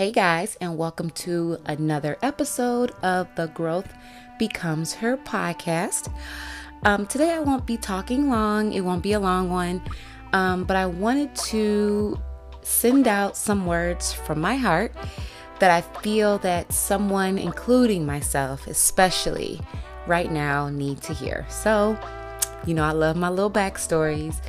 Hey guys, and welcome to another episode of the Growth Becomes Her podcast. Um, today I won't be talking long, it won't be a long one, um, but I wanted to send out some words from my heart that I feel that someone, including myself, especially right now, need to hear. So, you know, I love my little backstories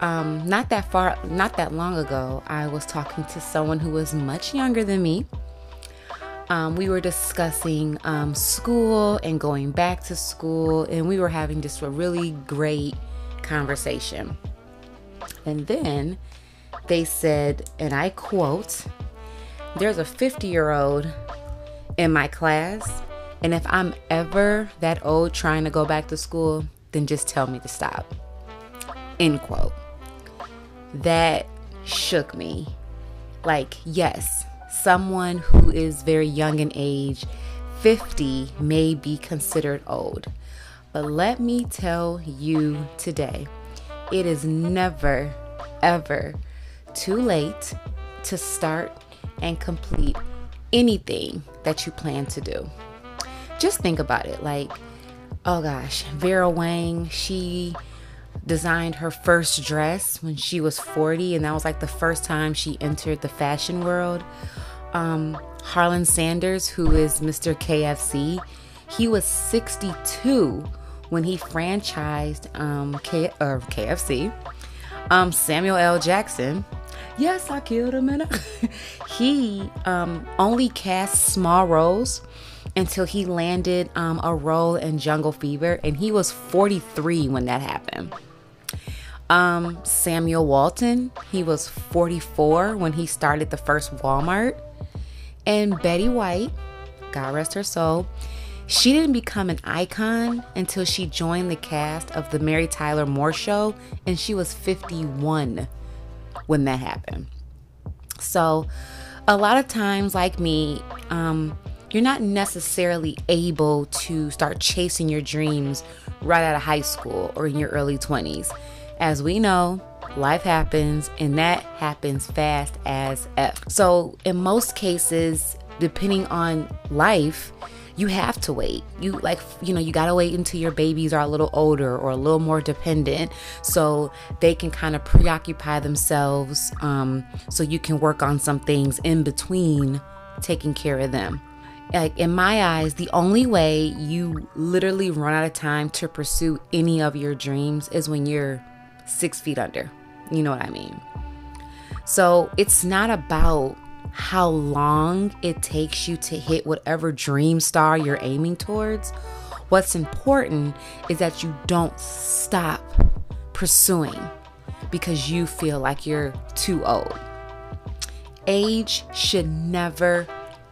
um, not that far, not that long ago, I was talking to someone who was much younger than me. Um, we were discussing um, school and going back to school, and we were having just a really great conversation. And then they said, and I quote, There's a 50 year old in my class, and if I'm ever that old trying to go back to school, then just tell me to stop. End quote that shook me. Like, yes, someone who is very young in age, 50, may be considered old. But let me tell you today, it is never, ever too late to start and complete anything that you plan to do. Just think about it like, oh gosh, Vera Wang, she designed her first dress when she was 40, and that was like the first time she entered the fashion world. Um, Harlan Sanders, who is Mr. KFC, he was 62 when he franchised um, K- or KFC. Um, Samuel L. Jackson, yes, I killed him. And he um, only cast small roles until he landed um, a role in Jungle Fever, and he was 43 when that happened. Um, Samuel Walton, he was 44 when he started the first Walmart. And Betty White, God rest her soul, she didn't become an icon until she joined the cast of the Mary Tyler Moore Show, and she was 51 when that happened. So, a lot of times, like me, um, you're not necessarily able to start chasing your dreams right out of high school or in your early 20s. As we know, life happens and that happens fast as F. So, in most cases, depending on life, you have to wait. You like, you know, you gotta wait until your babies are a little older or a little more dependent so they can kind of preoccupy themselves um, so you can work on some things in between taking care of them like in my eyes, the only way you literally run out of time to pursue any of your dreams is when you're six feet under. You know what I mean? So it's not about how long it takes you to hit whatever dream star you're aiming towards. What's important is that you don't stop pursuing because you feel like you're too old. Age should never,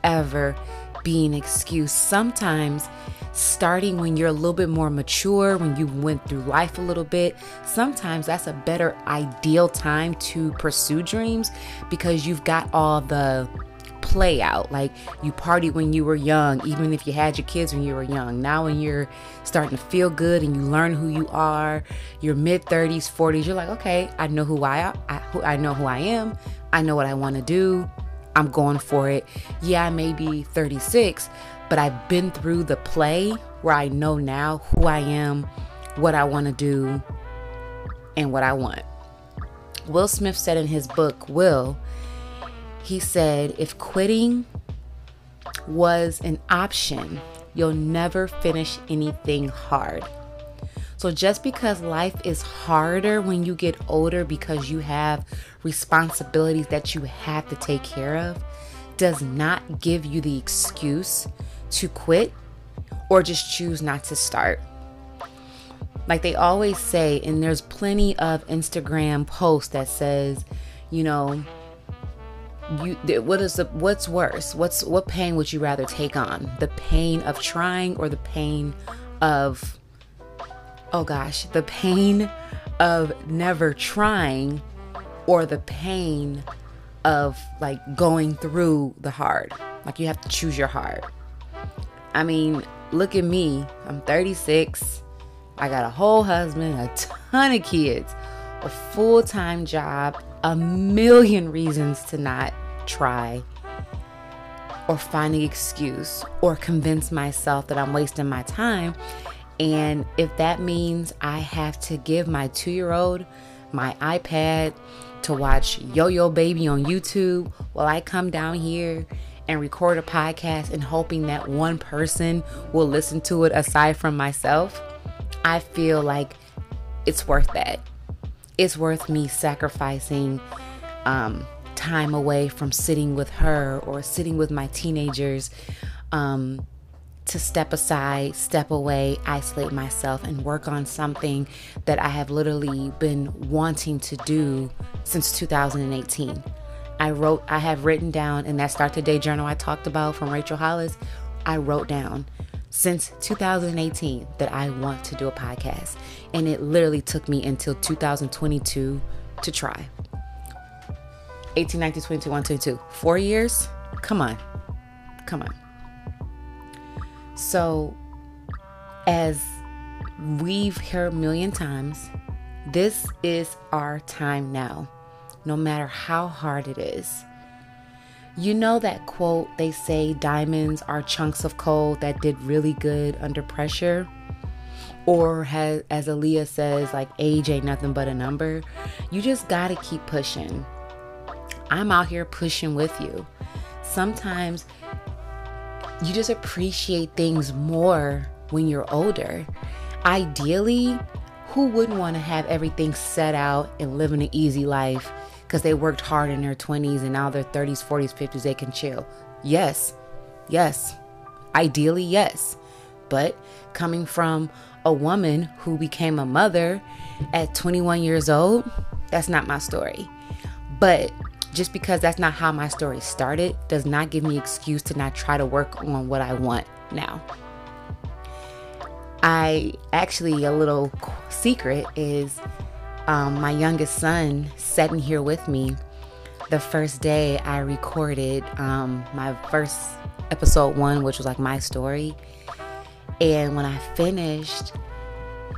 ever be an excuse. Sometimes starting when you're a little bit more mature, when you went through life a little bit, sometimes that's a better ideal time to pursue dreams because you've got all the play out. Like you party when you were young, even if you had your kids when you were young. Now, when you're starting to feel good and you learn who you are, your mid 30s, 40s, you're like, okay, I know who I, I, I know who I am. I know what I want to do. I'm going for it. Yeah, I may be 36, but I've been through the play where I know now who I am, what I want to do, and what I want. Will Smith said in his book, Will, he said, if quitting was an option, you'll never finish anything hard. So just because life is harder when you get older because you have responsibilities that you have to take care of does not give you the excuse to quit or just choose not to start. Like they always say, and there's plenty of Instagram posts that says, you know, you what is the what's worse? What's what pain would you rather take on? The pain of trying or the pain of oh gosh, the pain of never trying or the pain of like going through the hard. Like you have to choose your hard. I mean, look at me. I'm 36. I got a whole husband, a ton of kids, a full time job, a million reasons to not try. or find an excuse or convince myself that I'm wasting my time. And if that means I have to give my two year old my iPad to watch Yo Yo Baby on YouTube while I come down here and record a podcast and hoping that one person will listen to it aside from myself, I feel like it's worth that. It's worth me sacrificing um, time away from sitting with her or sitting with my teenagers um, to step aside, step away, isolate myself, and work on something that I have literally been wanting to do since 2018. I wrote, I have written down in that Start the Day journal I talked about from Rachel Hollis, I wrote down since 2018 that I want to do a podcast. And it literally took me until 2022 to try. 18, 19, 20, 21, 22. Four years? Come on. Come on. So, as we've heard a million times, this is our time now, no matter how hard it is. You know that quote, they say diamonds are chunks of coal that did really good under pressure? Or has, as Aaliyah says, like age ain't nothing but a number. You just gotta keep pushing. I'm out here pushing with you. Sometimes you just appreciate things more when you're older. Ideally, who wouldn't want to have everything set out and living an easy life because they worked hard in their 20s and now their 30s, 40s, 50s, they can chill? Yes, yes. Ideally, yes. But coming from a woman who became a mother at 21 years old, that's not my story. But just because that's not how my story started does not give me excuse to not try to work on what I want now. I actually, a little secret is um, my youngest son sitting here with me the first day I recorded um, my first episode one, which was like my story. And when I finished,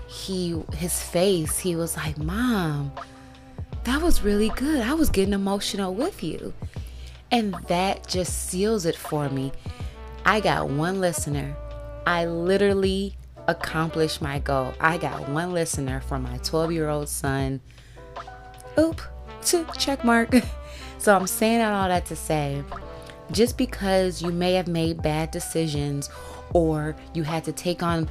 he his face, he was like, "Mom, that was really good. I was getting emotional with you. And that just seals it for me. I got one listener. I literally accomplished my goal. I got one listener from my 12 year old son. Oop, check mark. So I'm saying all that to say just because you may have made bad decisions or you had to take on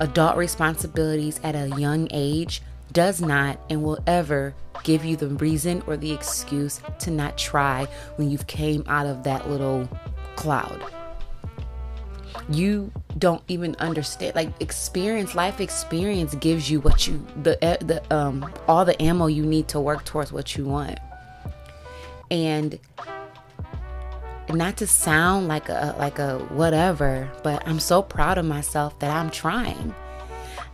adult responsibilities at a young age does not and will ever give you the reason or the excuse to not try when you've came out of that little cloud you don't even understand like experience life experience gives you what you the the um all the ammo you need to work towards what you want and not to sound like a like a whatever but i'm so proud of myself that i'm trying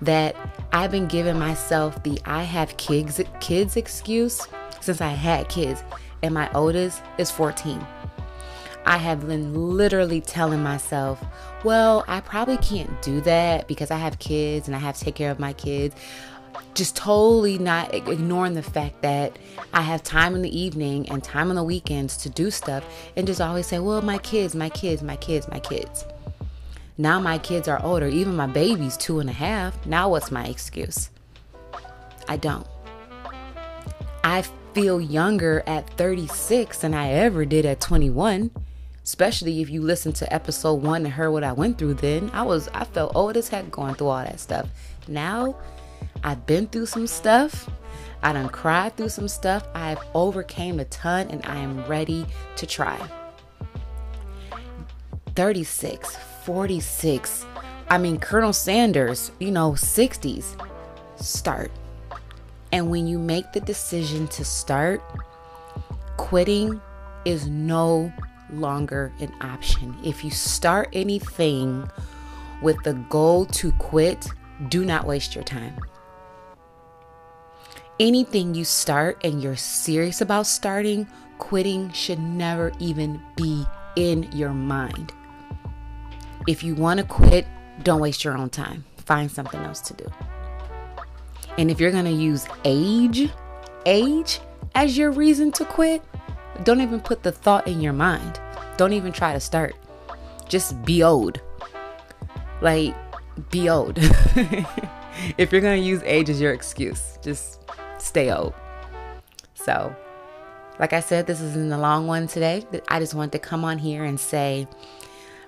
that I've been giving myself the I have kids kids excuse since I had kids and my oldest is 14. I have been literally telling myself, well, I probably can't do that because I have kids and I have to take care of my kids. Just totally not ignoring the fact that I have time in the evening and time on the weekends to do stuff and just always say, well, my kids, my kids, my kids, my kids. Now my kids are older, even my baby's two and a half. Now what's my excuse? I don't. I feel younger at 36 than I ever did at 21. Especially if you listen to episode one and heard what I went through then. I was I felt oh, old as heck going through all that stuff. Now I've been through some stuff. I done cried through some stuff. I've overcame a ton and I am ready to try. 36, 46. I mean, Colonel Sanders, you know, 60s. Start. And when you make the decision to start, quitting is no longer an option. If you start anything with the goal to quit, do not waste your time. Anything you start and you're serious about starting, quitting should never even be in your mind. If you want to quit, don't waste your own time. Find something else to do. And if you're going to use age, age as your reason to quit, don't even put the thought in your mind. Don't even try to start. Just be old. Like, be old. if you're going to use age as your excuse, just stay old. So, like I said, this isn't a long one today. I just wanted to come on here and say,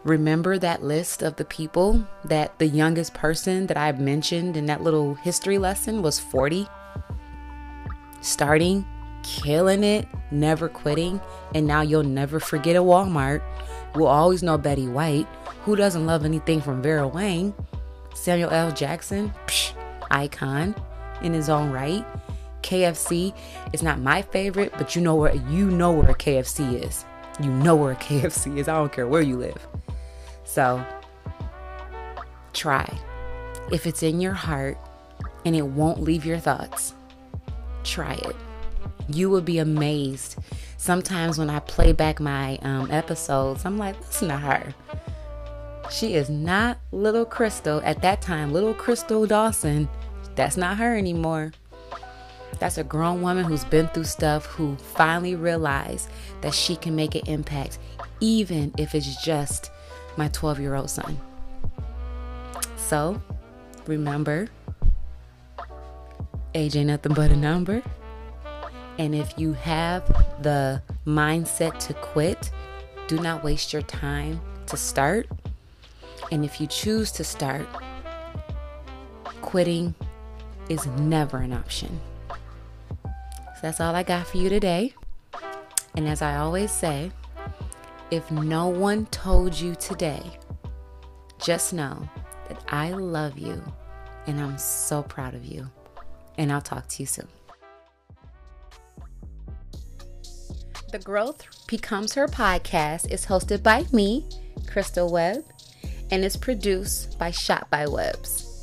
remember that list of the people that the youngest person that I mentioned in that little history lesson was 40? Starting, killing it, never quitting, and now you'll never forget a Walmart. We'll always know Betty White. Who doesn't love anything from Vera Wang? Samuel L. Jackson, psh, icon in his own right. KFC is not my favorite, but you know where you know where a KFC is. You know where a KFC is. I don't care where you live. So try. If it's in your heart and it won't leave your thoughts, try it. You will be amazed. Sometimes when I play back my um, episodes, I'm like, listen to her. She is not little Crystal. At that time, little Crystal Dawson, that's not her anymore. That's a grown woman who's been through stuff who finally realized that she can make an impact, even if it's just my 12 year old son. So remember, age ain't nothing but a number. And if you have the mindset to quit, do not waste your time to start. And if you choose to start, quitting is never an option. So that's all I got for you today. And as I always say, if no one told you today, just know that I love you and I'm so proud of you. And I'll talk to you soon. The Growth Becomes Her podcast is hosted by me, Crystal Webb, and is produced by Shot by Webs.